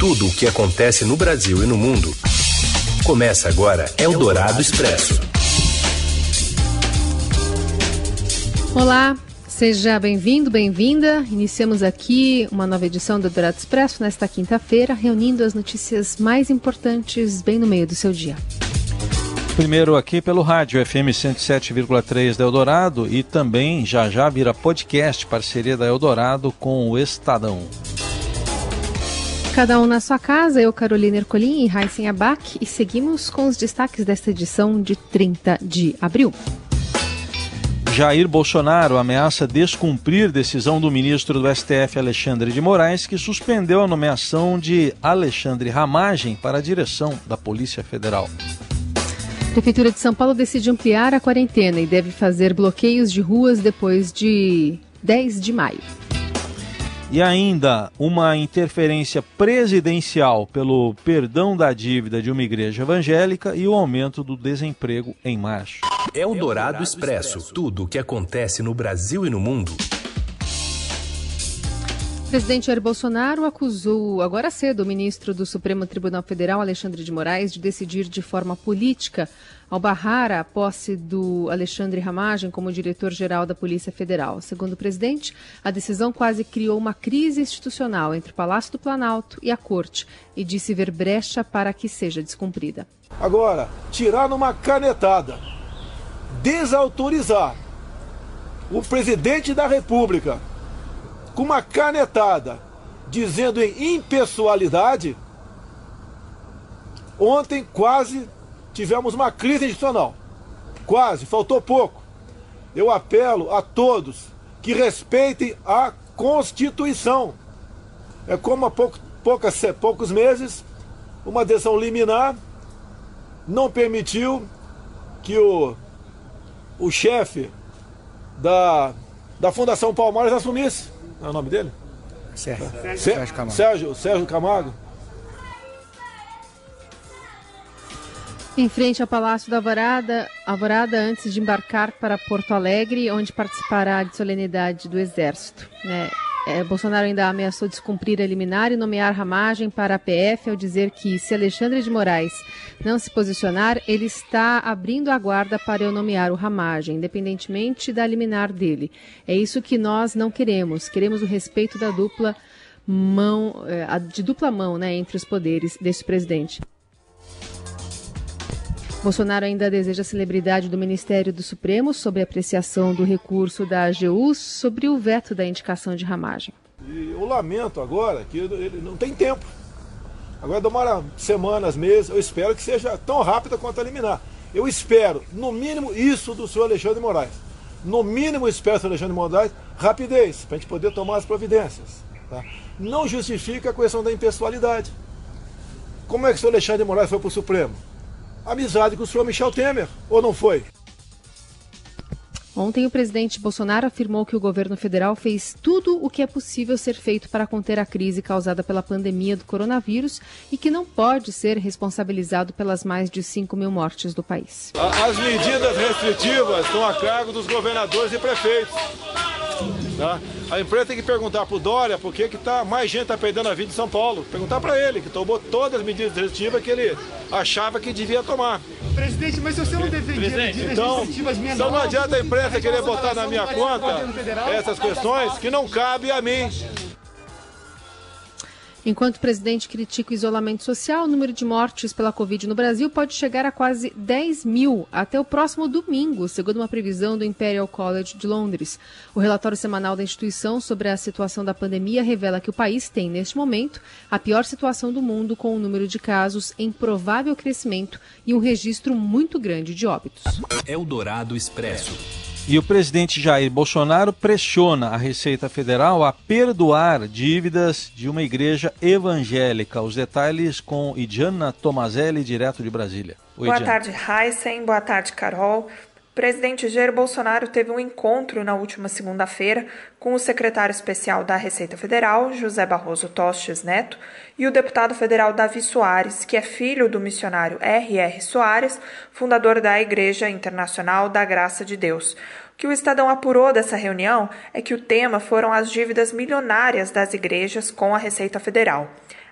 Tudo o que acontece no Brasil e no mundo. Começa agora Eldorado Expresso. Olá, seja bem-vindo, bem-vinda. Iniciamos aqui uma nova edição do Eldorado Expresso nesta quinta-feira, reunindo as notícias mais importantes bem no meio do seu dia. Primeiro aqui pelo rádio FM 107,3 da Eldorado e também já já vira podcast, parceria da Eldorado com o Estadão. Cada um na sua casa, eu, Carolina Ercolim e Raíssen Abac, e seguimos com os destaques desta edição de 30 de abril. Jair Bolsonaro ameaça descumprir decisão do ministro do STF Alexandre de Moraes, que suspendeu a nomeação de Alexandre Ramagem para a direção da Polícia Federal. A Prefeitura de São Paulo decide ampliar a quarentena e deve fazer bloqueios de ruas depois de 10 de maio. E ainda uma interferência presidencial pelo perdão da dívida de uma igreja evangélica e o aumento do desemprego em março. É o Dourado Expresso. Tudo o que acontece no Brasil e no mundo. O presidente Jair Bolsonaro acusou agora cedo o ministro do Supremo Tribunal Federal, Alexandre de Moraes, de decidir de forma política ao barrar a posse do Alexandre Ramagem como diretor-geral da Polícia Federal. Segundo o presidente, a decisão quase criou uma crise institucional entre o Palácio do Planalto e a Corte e disse ver brecha para que seja descumprida. Agora, tirar numa canetada, desautorizar o presidente da República com uma canetada dizendo em impessoalidade, ontem quase tivemos uma crise institucional. Quase, faltou pouco. Eu apelo a todos que respeitem a Constituição. É como há pouco, poucas, poucos meses, uma decisão liminar não permitiu que o, o chefe da, da Fundação Palmares assumisse. É o nome dele? Sérgio. Sérgio Camargo. Sérgio, Sérgio Camargo. Em frente ao Palácio da Alvorada, Alvorada, antes de embarcar para Porto Alegre, onde participará de solenidade do Exército. Né? É, Bolsonaro ainda ameaçou descumprir a liminar e nomear Ramagem para a PF ao dizer que, se Alexandre de Moraes não se posicionar, ele está abrindo a guarda para eu nomear o Ramagem, independentemente da liminar dele. É isso que nós não queremos. Queremos o respeito da dupla mão, é, de dupla mão né, entre os poderes desse presidente. Bolsonaro ainda deseja a celebridade do Ministério do Supremo sobre a apreciação do recurso da AGU sobre o veto da indicação de ramagem. E eu lamento agora que ele não tem tempo. Agora demora semanas, meses, eu espero que seja tão rápida quanto a eliminar. Eu espero, no mínimo, isso do senhor Alexandre Moraes. No mínimo, espero senhor Alexandre Moraes rapidez, para a gente poder tomar as providências. Tá? Não justifica a questão da impessoalidade. Como é que o senhor Alexandre Moraes foi para o Supremo? Amizade com o senhor Michel Temer, ou não foi? Ontem, o presidente Bolsonaro afirmou que o governo federal fez tudo o que é possível ser feito para conter a crise causada pela pandemia do coronavírus e que não pode ser responsabilizado pelas mais de 5 mil mortes do país. As medidas restritivas estão a cargo dos governadores e prefeitos. Tá? A empresa tem que perguntar para o Dória por que tá, mais gente está perdendo a vida em São Paulo. Perguntar para ele, que tomou todas as medidas restritivas que ele achava que devia tomar. Presidente, mas se você não defendia medidas então, restritivas menores... Então não adianta a imprensa querer botar na minha conta essas questões que não cabe a mim. Enquanto o presidente critica o isolamento social, o número de mortes pela Covid no Brasil pode chegar a quase 10 mil até o próximo domingo, segundo uma previsão do Imperial College de Londres. O relatório semanal da instituição sobre a situação da pandemia revela que o país tem, neste momento, a pior situação do mundo, com o um número de casos em provável crescimento e um registro muito grande de óbitos. O Dourado Expresso. E o presidente Jair Bolsonaro pressiona a Receita Federal a perdoar dívidas de uma igreja evangélica. Os detalhes com Idiana Tomazelli, direto de Brasília. Oi, Boa Idiana. tarde, Heisen. Boa tarde, Carol. Presidente Jair Bolsonaro teve um encontro na última segunda-feira com o secretário especial da Receita Federal, José Barroso Tostes Neto, e o deputado federal Davi Soares, que é filho do missionário R.R. Soares, fundador da Igreja Internacional da Graça de Deus. O que o Estadão apurou dessa reunião é que o tema foram as dívidas milionárias das igrejas com a Receita Federal.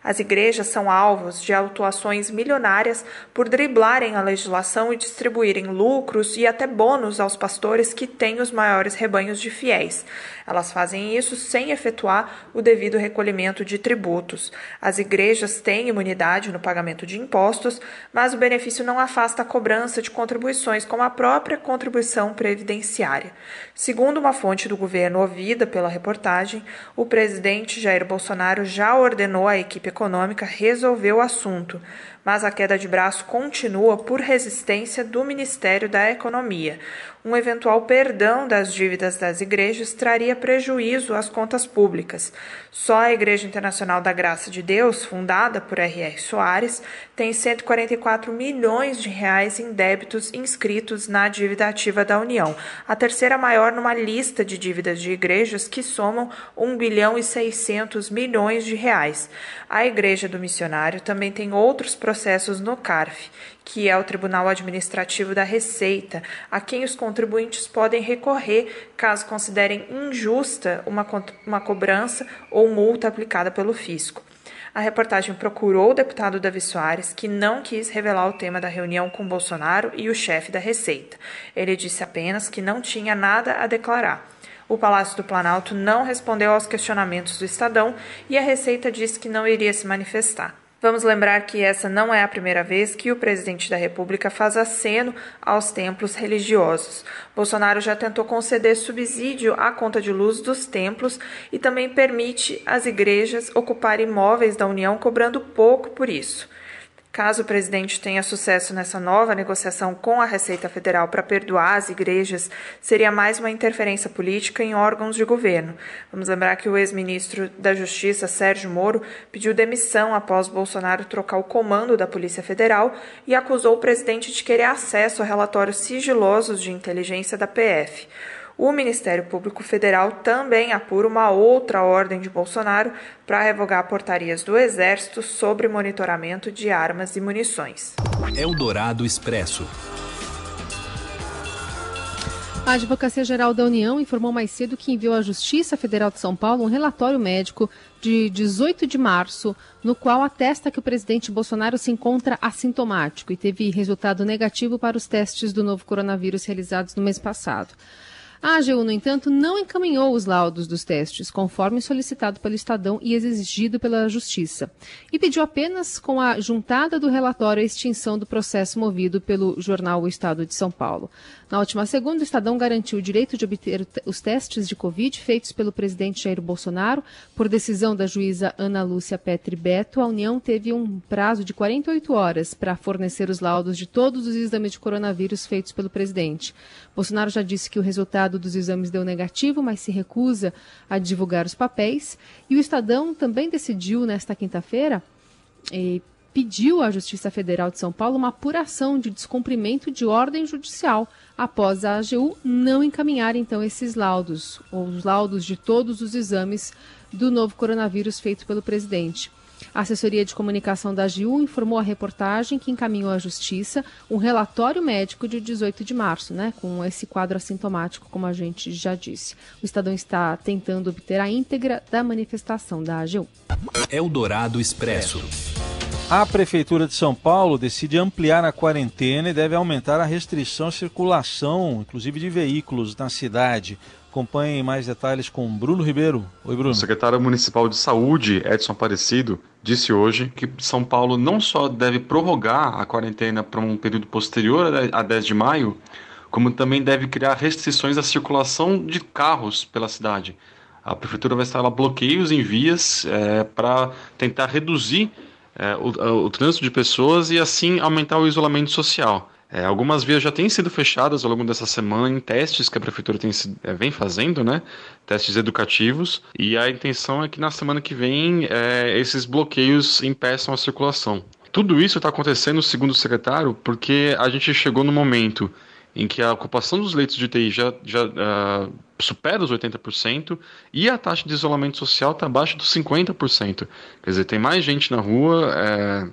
As igrejas são alvos de autuações milionárias por driblarem a legislação e distribuírem lucros e até bônus aos pastores que têm os maiores rebanhos de fiéis. Elas fazem isso sem efetuar o devido recolhimento de tributos. As igrejas têm imunidade no pagamento de impostos, mas o benefício não afasta a cobrança de contribuições, como a própria contribuição previdenciária. Segundo uma fonte do governo ouvida pela reportagem, o presidente Jair Bolsonaro já ordenou à equipe econômica resolver o assunto, mas a queda de braço continua por resistência do Ministério da Economia. Um eventual perdão das dívidas das igrejas traria prejuízo às contas públicas. Só a Igreja Internacional da Graça de Deus, fundada por R.R. Soares, tem 144 milhões de reais em débitos inscritos na dívida ativa da União, a terceira maior numa lista de dívidas de igrejas que somam 1 bilhão e 600 milhões de reais. A Igreja do Missionário também tem outros processos no CARF, que é o Tribunal Administrativo da Receita, a quem os contribuintes podem recorrer caso considerem injusta uma, uma cobrança ou multa aplicada pelo fisco. A reportagem procurou o deputado Davi Soares, que não quis revelar o tema da reunião com Bolsonaro e o chefe da Receita. Ele disse apenas que não tinha nada a declarar. O Palácio do Planalto não respondeu aos questionamentos do Estadão e a Receita disse que não iria se manifestar. Vamos lembrar que essa não é a primeira vez que o presidente da República faz aceno aos templos religiosos. Bolsonaro já tentou conceder subsídio à conta de luz dos templos e também permite às igrejas ocupar imóveis da União cobrando pouco por isso. Caso o presidente tenha sucesso nessa nova negociação com a Receita Federal para perdoar as igrejas, seria mais uma interferência política em órgãos de governo. Vamos lembrar que o ex-ministro da Justiça, Sérgio Moro, pediu demissão após Bolsonaro trocar o comando da Polícia Federal e acusou o presidente de querer acesso a relatórios sigilosos de inteligência da PF. O Ministério Público Federal também apura uma outra ordem de Bolsonaro para revogar portarias do Exército sobre monitoramento de armas e munições. Eldorado Expresso. A Advocacia Geral da União informou mais cedo que enviou à Justiça Federal de São Paulo um relatório médico de 18 de março, no qual atesta que o presidente Bolsonaro se encontra assintomático e teve resultado negativo para os testes do novo coronavírus realizados no mês passado. A AGU, no entanto, não encaminhou os laudos dos testes, conforme solicitado pelo Estadão e exigido pela Justiça, e pediu apenas com a juntada do relatório a extinção do processo movido pelo jornal O Estado de São Paulo. Na última segunda, o Estadão garantiu o direito de obter os testes de Covid feitos pelo presidente Jair Bolsonaro. Por decisão da juíza Ana Lúcia Petri Beto, a União teve um prazo de 48 horas para fornecer os laudos de todos os exames de coronavírus feitos pelo presidente. Bolsonaro já disse que o resultado dos exames deu negativo, mas se recusa a divulgar os papéis. E o Estadão também decidiu, nesta quinta-feira, pediu à Justiça Federal de São Paulo uma apuração de descumprimento de ordem judicial após a AGU não encaminhar então esses laudos, os laudos de todos os exames do novo coronavírus feito pelo presidente. A assessoria de comunicação da AGU informou a reportagem que encaminhou à Justiça um relatório médico de 18 de março, né, com esse quadro assintomático, como a gente já disse. O Estadão está tentando obter a íntegra da manifestação da AGU. Eldorado Expresso. A Prefeitura de São Paulo decide ampliar a quarentena e deve aumentar a restrição à circulação, inclusive de veículos na cidade. Acompanhe mais detalhes com Bruno Ribeiro. Oi, Bruno. O secretário municipal de saúde, Edson Aparecido, disse hoje que São Paulo não só deve prorrogar a quarentena para um período posterior a 10 de maio, como também deve criar restrições à circulação de carros pela cidade. A prefeitura vai instalar bloqueios em vias é, para tentar reduzir é, o, o, trânsito de pessoas e assim aumentar o isolamento social. É, algumas vias já têm sido fechadas ao longo dessa semana em testes que a prefeitura tem, é, vem fazendo, né? Testes educativos. E a intenção é que na semana que vem é, esses bloqueios impeçam a circulação. Tudo isso está acontecendo, segundo o secretário, porque a gente chegou no momento em que a ocupação dos leitos de UTI já, já uh, supera os 80% e a taxa de isolamento social está abaixo dos 50%. Quer dizer, tem mais gente na rua é,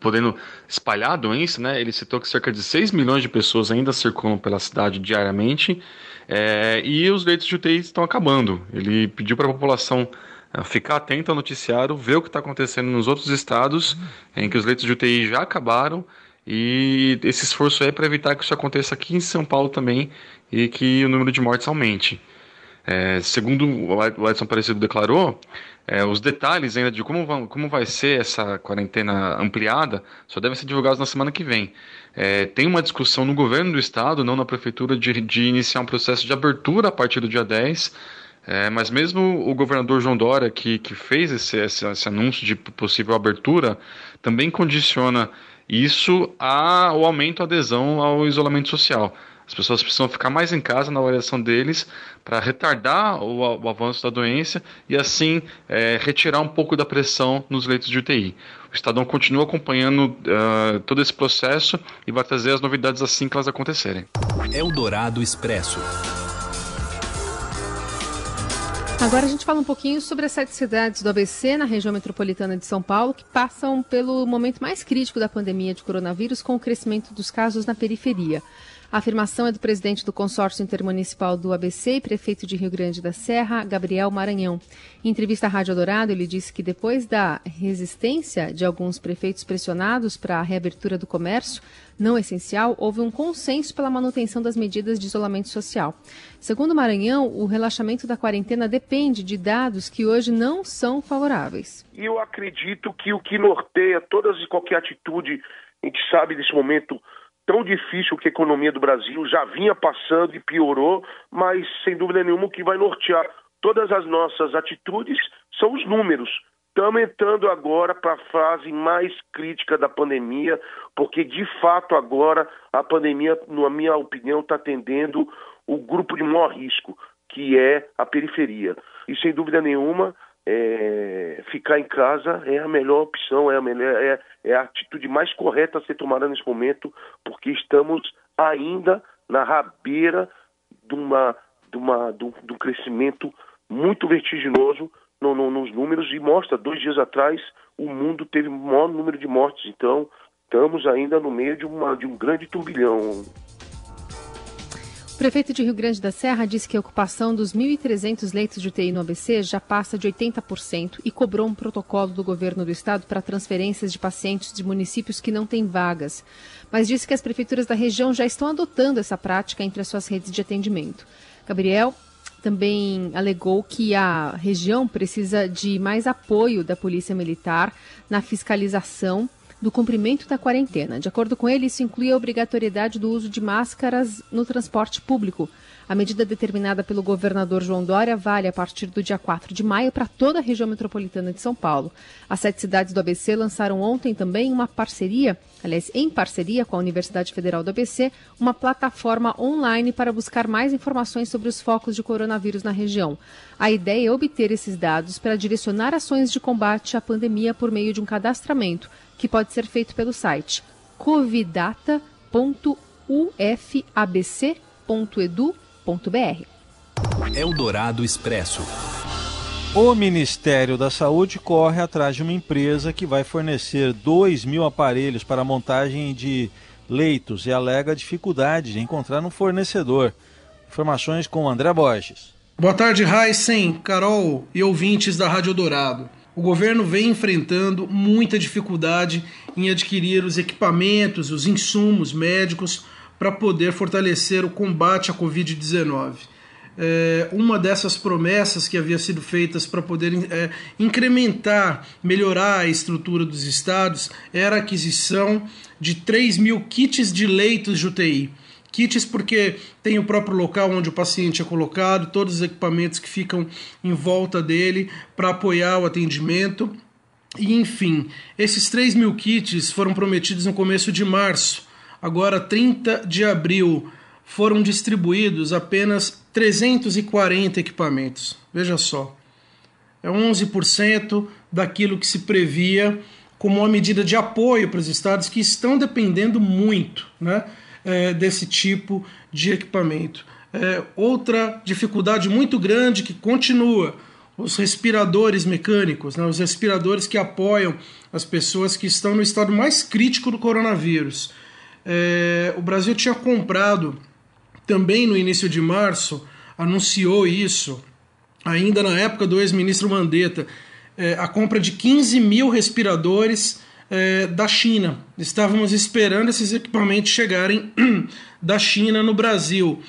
podendo espalhar a doença. Né? Ele citou que cerca de 6 milhões de pessoas ainda circulam pela cidade diariamente é, e os leitos de UTI estão acabando. Ele pediu para a população é, ficar atento ao noticiário, ver o que está acontecendo nos outros estados em que os leitos de UTI já acabaram e esse esforço é para evitar que isso aconteça aqui em São Paulo também e que o número de mortes aumente. É, segundo o Edson Aparecido declarou, é, os detalhes ainda de como, vão, como vai ser essa quarentena ampliada só devem ser divulgados na semana que vem. É, tem uma discussão no governo do estado, não na prefeitura, de, de iniciar um processo de abertura a partir do dia 10. É, mas mesmo o governador João Dória, que, que fez esse, esse, esse anúncio de possível abertura, também condiciona isso ao aumento da adesão ao isolamento social. As pessoas precisam ficar mais em casa na avaliação deles para retardar o, o, avanço da doença e assim é, retirar um pouco da pressão nos leitos de UTI. O Estadão continua acompanhando uh, todo esse processo e vai trazer as novidades assim que elas acontecerem. Eldorado Expresso. Agora a gente fala um pouquinho sobre as sete cidades do ABC na região metropolitana de São Paulo que passam pelo momento mais crítico da pandemia de coronavírus com o crescimento dos casos na periferia. A afirmação é do presidente do consórcio intermunicipal do ABC e prefeito de Rio Grande da Serra, Gabriel Maranhão. Em entrevista à Rádio Dourado, ele disse que depois da resistência de alguns prefeitos pressionados para a reabertura do comércio não essencial, houve um consenso pela manutenção das medidas de isolamento social. Segundo Maranhão, o relaxamento da quarentena depende de dados que hoje não são favoráveis. Eu acredito que o que norteia todas e qualquer atitude, a gente sabe desse momento tão difícil que a economia do Brasil já vinha passando e piorou, mas sem dúvida nenhuma o que vai nortear todas as nossas atitudes são os números. Estamos entrando agora para a fase mais crítica da pandemia, porque de fato agora a pandemia, na minha opinião, está atendendo o grupo de maior risco, que é a periferia. E sem dúvida nenhuma, é, ficar em casa é a melhor opção, é a, melhor, é, é a atitude mais correta a ser tomada nesse momento, porque estamos ainda na rabeira de, uma, de, uma, de, um, de um crescimento muito vertiginoso no, no, nos números e mostra, dois dias atrás, o mundo teve o maior número de mortes, então estamos ainda no meio de, uma, de um grande turbilhão. Prefeito de Rio Grande da Serra disse que a ocupação dos 1.300 leitos de UTI no ABC já passa de 80% e cobrou um protocolo do governo do estado para transferências de pacientes de municípios que não têm vagas. Mas disse que as prefeituras da região já estão adotando essa prática entre as suas redes de atendimento. Gabriel também alegou que a região precisa de mais apoio da Polícia Militar na fiscalização do cumprimento da quarentena. De acordo com ele, isso inclui a obrigatoriedade do uso de máscaras no transporte público. A medida determinada pelo governador João Dória vale a partir do dia 4 de maio para toda a região metropolitana de São Paulo. As sete cidades do ABC lançaram ontem também uma parceria, aliás, em parceria com a Universidade Federal do ABC, uma plataforma online para buscar mais informações sobre os focos de coronavírus na região. A ideia é obter esses dados para direcionar ações de combate à pandemia por meio de um cadastramento que pode ser feito pelo site covidata.ufabc.edu.br. Eldorado Expresso. O Ministério da Saúde corre atrás de uma empresa que vai fornecer 2 mil aparelhos para montagem de leitos e alega dificuldade de encontrar um fornecedor. Informações com André Borges. Boa tarde, Heisen, Carol e ouvintes da Rádio Dourado o governo vem enfrentando muita dificuldade em adquirir os equipamentos, os insumos médicos para poder fortalecer o combate à Covid-19. É, uma dessas promessas que havia sido feitas para poder é, incrementar, melhorar a estrutura dos estados era a aquisição de 3 mil kits de leitos de UTI. Kits porque tem o próprio local onde o paciente é colocado, todos os equipamentos que ficam em volta dele para apoiar o atendimento. E enfim, esses 3 mil kits foram prometidos no começo de março. Agora, 30 de abril, foram distribuídos apenas 340 equipamentos. Veja só, é 11% daquilo que se previa como uma medida de apoio para os estados que estão dependendo muito, né? É, desse tipo de equipamento. É, outra dificuldade muito grande que continua os respiradores mecânicos, né, os respiradores que apoiam as pessoas que estão no estado mais crítico do coronavírus. É, o Brasil tinha comprado também no início de março, anunciou isso, ainda na época do ex-ministro Mandetta, é, a compra de 15 mil respiradores é, da China. Estávamos esperando esses equipamentos chegarem da China no Brasil.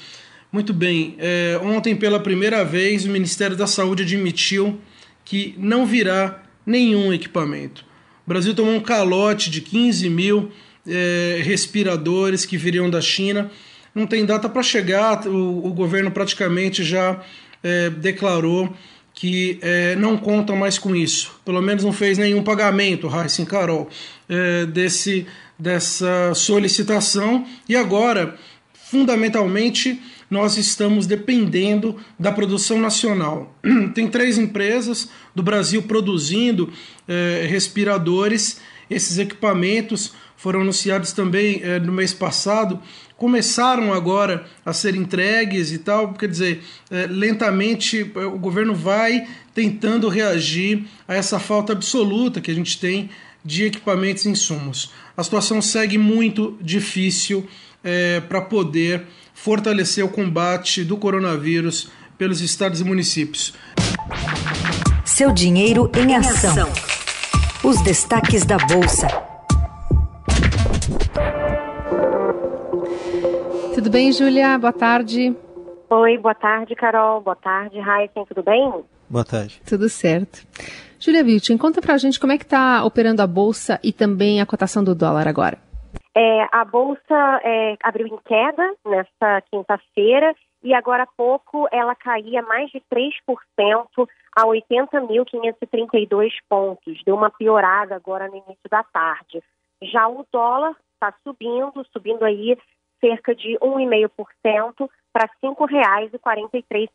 Muito bem, é, ontem pela primeira vez o Ministério da Saúde admitiu que não virá nenhum equipamento. O Brasil tomou um calote de 15 mil é, respiradores que viriam da China. Não tem data para chegar, o, o, governo praticamente já é, declarou que é, não conta mais com isso. Pelo menos não fez nenhum pagamento, Raíssa Carol, é, desse, dessa solicitação. E agora, fundamentalmente, nós estamos dependendo da produção nacional. Tem três empresas do Brasil produzindo é, respiradores. Esses equipamentos foram anunciados também é, no mês passado começaram agora a ser entregues e tal, quer dizer, é, lentamente é, o governo vai tentando reagir a essa falta absoluta que a gente tem de equipamentos e insumos. A situação segue muito difícil é, para poder fortalecer o combate do coronavírus pelos estados e municípios. Seu dinheiro em ação. Os destaques da Bolsa. Bem, Júlia? Boa tarde. Oi, boa tarde, Carol. Boa tarde, Raíssen. Tudo bem? Boa tarde. Tudo certo. Júlia Viltin, conta pra gente como é que está operando a Bolsa e também a cotação do dólar agora. É, a Bolsa é, abriu em queda nesta quinta-feira e agora há pouco ela caía mais de 3% a 80.532 pontos. Deu uma piorada agora no início da tarde. Já o dólar está subindo, subindo aí cerca de 1,5% para R$ 5,43.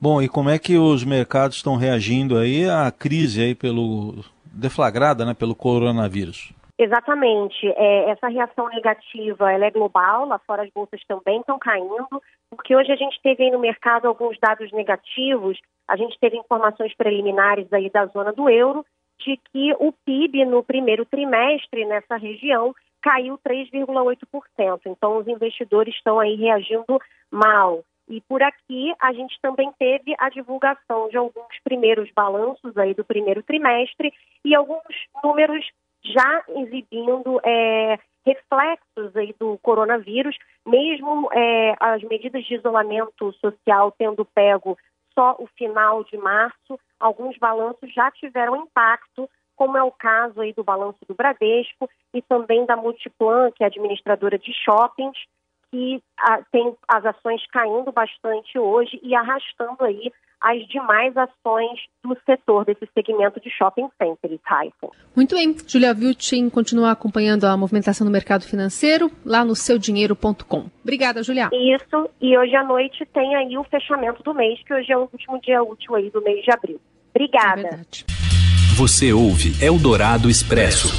Bom, e como é que os mercados estão reagindo aí à crise aí pelo deflagrada, né, pelo coronavírus? Exatamente. É, essa reação negativa ela é global, lá fora as bolsas também estão caindo, porque hoje a gente teve aí no mercado alguns dados negativos, a gente teve informações preliminares aí da zona do euro, de que o PIB no primeiro trimestre nessa região caiu 3,8%. Então, os investidores estão aí reagindo mal. E por aqui a gente também teve a divulgação de alguns primeiros balanços aí do primeiro trimestre e alguns números já exibindo é, reflexos aí do coronavírus, mesmo é, as medidas de isolamento social tendo pego só o final de março, alguns balanços já tiveram impacto como é o caso aí do balanço do Bradesco e também da Multiplan, que é administradora de shoppings, que a, tem as ações caindo bastante hoje e arrastando aí as demais ações do setor desse segmento de shopping centers, Raifon. Muito bem. Julia Viltin continua acompanhando a movimentação do mercado financeiro lá no seudinheiro.com. Obrigada, Julia. Isso, e hoje à noite tem aí o fechamento do mês, que hoje é o último dia útil aí do mês de abril. Obrigada. É. Você ouve Eldorado Expresso.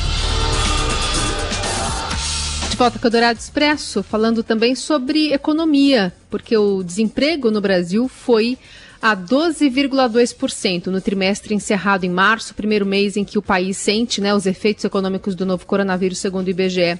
De volta com o Eldorado Expresso, falando também sobre economia, porque o desemprego no Brasil foi a 12,2% no trimestre encerrado em março, primeiro mês em que o país sente né, os efeitos econômicos do novo coronavírus, segundo o IBGE.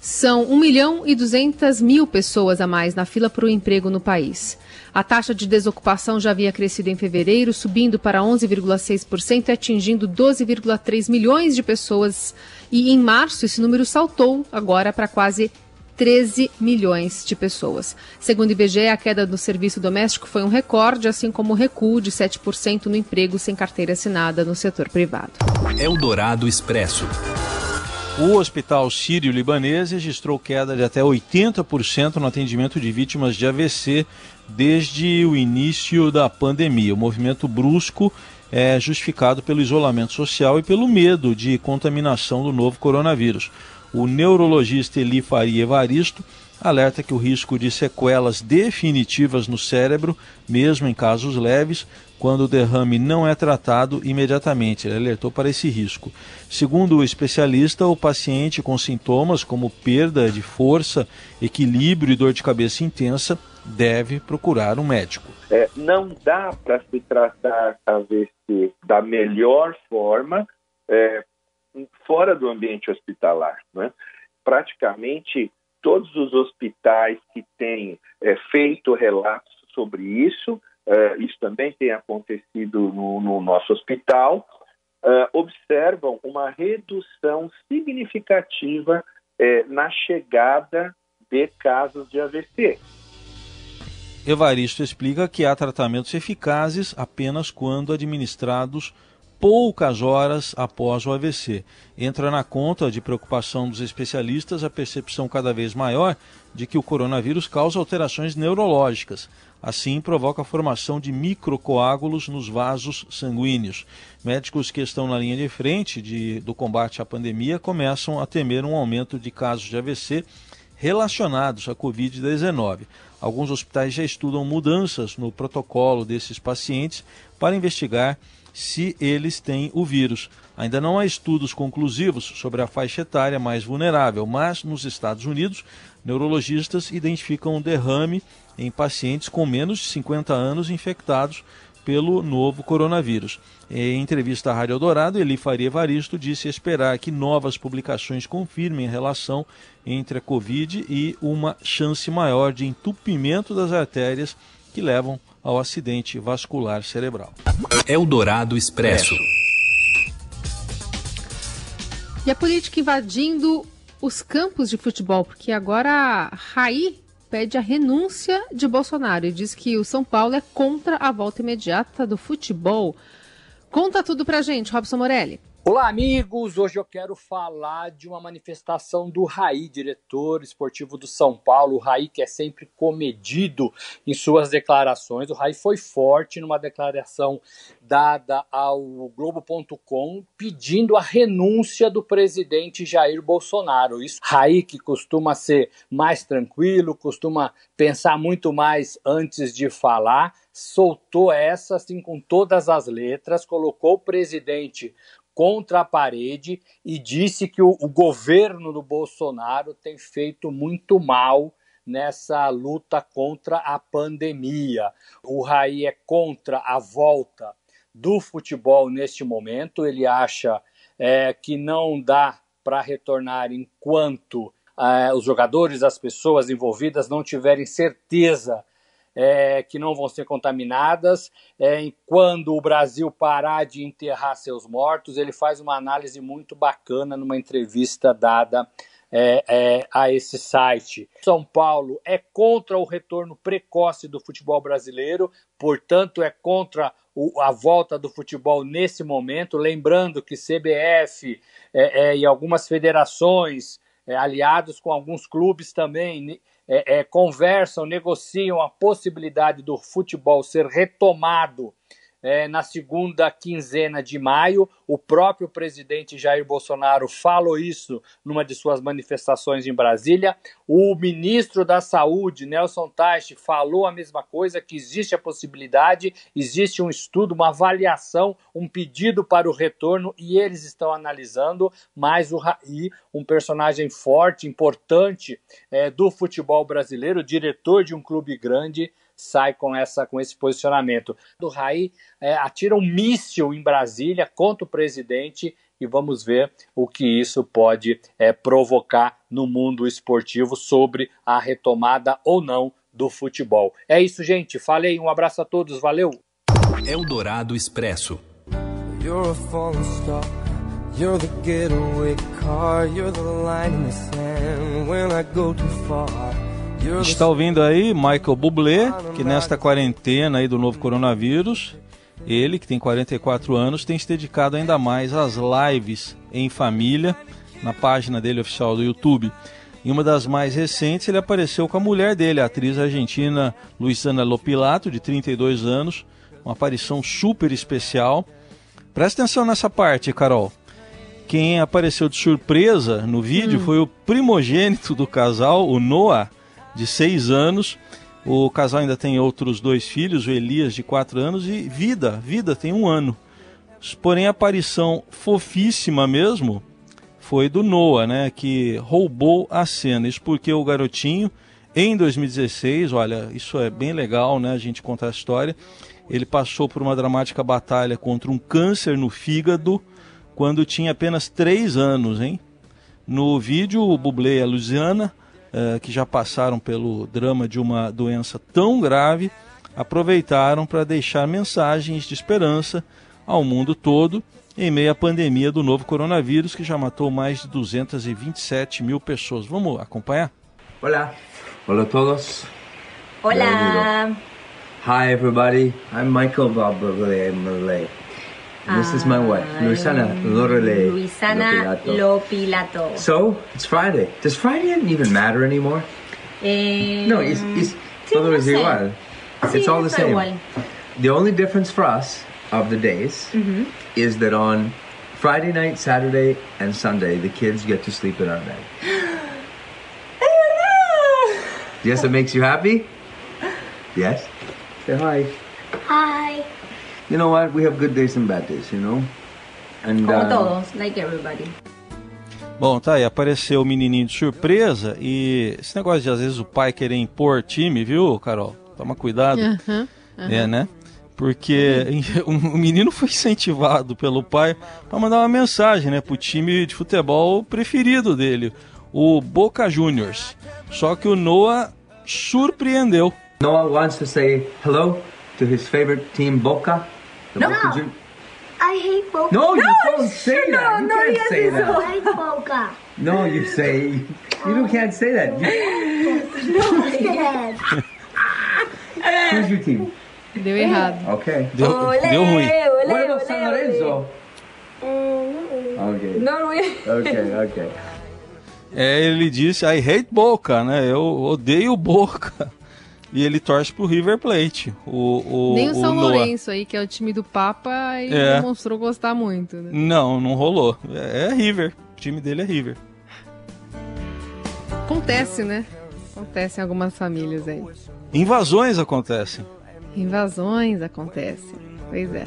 São 1 milhão e 200 mil pessoas a mais na fila para o emprego no país. A taxa de desocupação já havia crescido em fevereiro, subindo para 11,6% e atingindo 12,3 milhões de pessoas. E em março, esse número saltou agora para quase 13 milhões de pessoas. Segundo o IBGE, a queda do serviço doméstico foi um recorde, assim como o recuo de 7% no emprego sem carteira assinada no setor privado. Eldorado Expresso. O Hospital Sírio-Libanês registrou queda de até 80% no atendimento de vítimas de AVC desde o início da pandemia. O movimento brusco é justificado pelo isolamento social e pelo medo de contaminação do novo coronavírus. O neurologista Eli Faria Evaristo alerta que o risco de sequelas definitivas no cérebro, mesmo em casos leves, quando o derrame não é tratado imediatamente. Ele alertou para esse risco. Segundo o especialista, o paciente com sintomas como perda de força, equilíbrio e dor de cabeça intensa deve procurar um médico. É, não dá para se tratar AVC da melhor forma é, fora do ambiente hospitalar. Né? Praticamente todos os hospitais que têm é, feito relatos sobre isso uh, isso também tem acontecido no, no nosso hospital, uh, observam uma redução significativa na chegada de casos de AVC. Evaristo explica que há tratamentos eficazes apenas quando administrados poucas horas após o AVC. Entra na conta de preocupação dos especialistas a percepção cada vez maior de que o coronavírus causa alterações neurológicas. Assim, provoca a formação de microcoágulos nos vasos sanguíneos. Médicos que estão na linha de frente de, do combate à pandemia começam a temer um aumento de casos de AVC relacionados à Covid-19. Alguns hospitais já estudam mudanças no protocolo desses pacientes para investigar se eles têm o vírus. Ainda não há estudos conclusivos sobre a faixa etária mais vulnerável, mas nos Estados Unidos, neurologistas identificam um derrame em pacientes com menos de 50 anos infectados pelo novo coronavírus. Em entrevista à Rádio Eldorado, Eli Faria Evaristo disse esperar que novas publicações confirmem a relação entre a Covid e uma chance maior de entupimento das artérias que levam ao acidente vascular cerebral. Eldorado Expresso. E a política invadindo os campos de futebol, porque agora a Raí pede a renúncia de Bolsonaro e diz que o São Paulo é contra a volta imediata do futebol. Conta tudo pra gente, Robson Morelli. Olá, amigos! Hoje eu quero falar de uma manifestação do Raí, diretor esportivo do São Paulo. O Raí, que é sempre comedido em suas declarações. O Raí foi forte numa declaração dada ao Globo.com pedindo a renúncia do presidente Jair Bolsonaro. Isso, Raí, que costuma ser mais tranquilo, costuma pensar muito mais antes de falar, soltou essa assim com todas as letras, colocou o presidente contra a parede e disse que o, o governo do Bolsonaro tem feito muito mal nessa luta contra a pandemia. O Raí é contra a volta do futebol neste momento. Ele acha é, que não dá para retornar enquanto é, os jogadores, as pessoas envolvidas não tiverem certeza é, que não vão ser contaminadas. É, quando o Brasil parar de enterrar seus mortos, ele faz uma análise muito bacana numa entrevista dada é, é, a esse site. São Paulo é contra o retorno precoce do futebol brasileiro, portanto, é contra o, a volta do futebol nesse momento. Lembrando que CBF é, é, e algumas federações, é, aliados com alguns clubes também, é, é, conversam, negociam a possibilidade do futebol ser retomado é, na segunda quinzena de maio. O próprio presidente Jair Bolsonaro falou isso numa de suas manifestações em Brasília. O ministro da Saúde, Nelson Teich, falou a mesma coisa, que existe a possibilidade, existe um estudo, uma avaliação, um pedido para o retorno e eles estão analisando, mas o Raí, um personagem forte, importante é, do futebol brasileiro, diretor de um clube grande, sai com essa com esse posicionamento. Do Raí é, atira um míssil em Brasília contra o presidente e vamos ver o que isso pode é, provocar no mundo esportivo sobre a retomada ou não do futebol. É isso, gente. Falei, um abraço a todos, valeu. Eldorado Expresso. You're a falling star. You're the getaway car. You're the line in the sand when I go too far. Está ouvindo aí Michael Bublé, que nesta quarentena aí do novo coronavírus, ele que tem 44 anos, tem se dedicado ainda mais às lives em família na página dele oficial do YouTube. Em uma das mais recentes, ele apareceu com a mulher dele, a atriz argentina Luisana Lopilato, de 32 anos, uma aparição super especial. Presta atenção nessa parte, Carol. Quem apareceu de surpresa no vídeo hum. foi o primogênito do casal, o Noah, de seis anos. O casal ainda tem outros dois filhos, o Elias de quatro anos e Vida, Vida tem um ano. Porém a aparição fofíssima mesmo foi do Noah, né, que roubou a cena. Isso porque o garotinho em 2016, olha, isso é bem legal, né, a gente contar a história. Ele passou por uma dramática batalha contra um câncer no fígado quando tinha apenas três anos, hein? No vídeo, o Bublé e a Luciana uh, que já passaram pelo drama de uma doença tão grave, aproveitaram para deixar mensagens de esperança ao mundo todo em meio à pandemia do novo coronavírus que já matou mais de 227 mil pessoas. Vamos acompanhar? Olá. Olá a todos. Olá. Hi everybody. I'm Michael Babalay Malay. This is my wife, Luisana Lorele Luisana Lopilato. Lopilato. So, it's Friday. Does Friday even matter anymore? Eh, No, it's, it's sí, todo no es igual. Sí, it's all the same. igual. The only difference for us of the days Ujú. is that on Friday night, Saturday, and Sunday, the kids get to sleep in our bed. Yes, it makes you happy? Yes? Say hi. Hi. You know what? We have good days and bad days, you know? And, Como uh, todos, like everybody. Bom, tá aí, apareceu o menininho de surpresa e esse negócio de às vezes o pai querer impor time, viu, Carol? Toma cuidado. Aham, aham. É, né? Porque o menino foi incentivado pelo pai para mandar uma mensagem, né, pro time de futebol preferido dele, o Boca Juniors. Só que o Noah surpreendeu. Noah wants to say hello to his favorite team, Boca. No. Jun- I hate Boca. No, you don't say that. You no can't digas say that. I hate Boca. No, you say you don't can't say that. You- who's your team? Deu errado. Okay. Deu, deu ruim. What about San Lorenzo? Okay. Norway. Okay, okay. É, ele disse, I hate Boca, né? Eu odeio Boca. E ele torce pro River Plate. O, o, Nem o São Noah. Lourenço aí, que é o time do Papa, ele É. demonstrou gostar muito, né? Não, não rolou. É, é River. O time dele é River. Acontece, né? Acontece em algumas famílias aí. Invasões acontecem. Invasões acontecem. Pois é.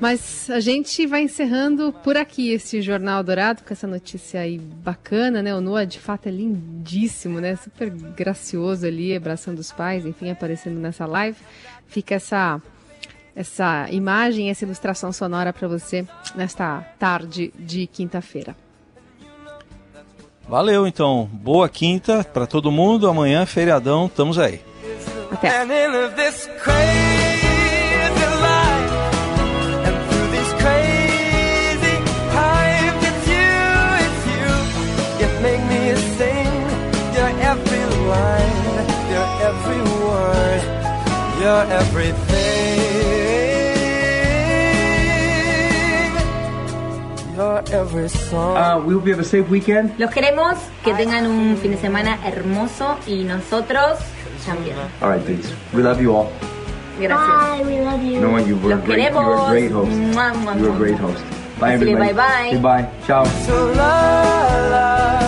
Mas a gente vai encerrando por aqui esse Jornal Dourado com essa notícia aí bacana, né? O Noah de fato é lindíssimo, né? Super gracioso ali, abraçando os pais, enfim, aparecendo nessa live. Fica essa essa imagem, essa ilustração sonora para você nesta tarde de quinta-feira. Valeu, então. Boa quinta pra todo mundo. Amanhã, feriadão. Estamos aí. Até. Every word, your everything, your every song. Uh, we hope you have a safe weekend. Los queremos, que tengan un fin de semana hermoso y nosotros también. All right, dudes. We love you all. Gracias. we love you. No, you were Los great. You were a queremos. great host. Mua, mua, You were a great host. Bye, everybody. bye-bye. Goodbye. Ciao. So la la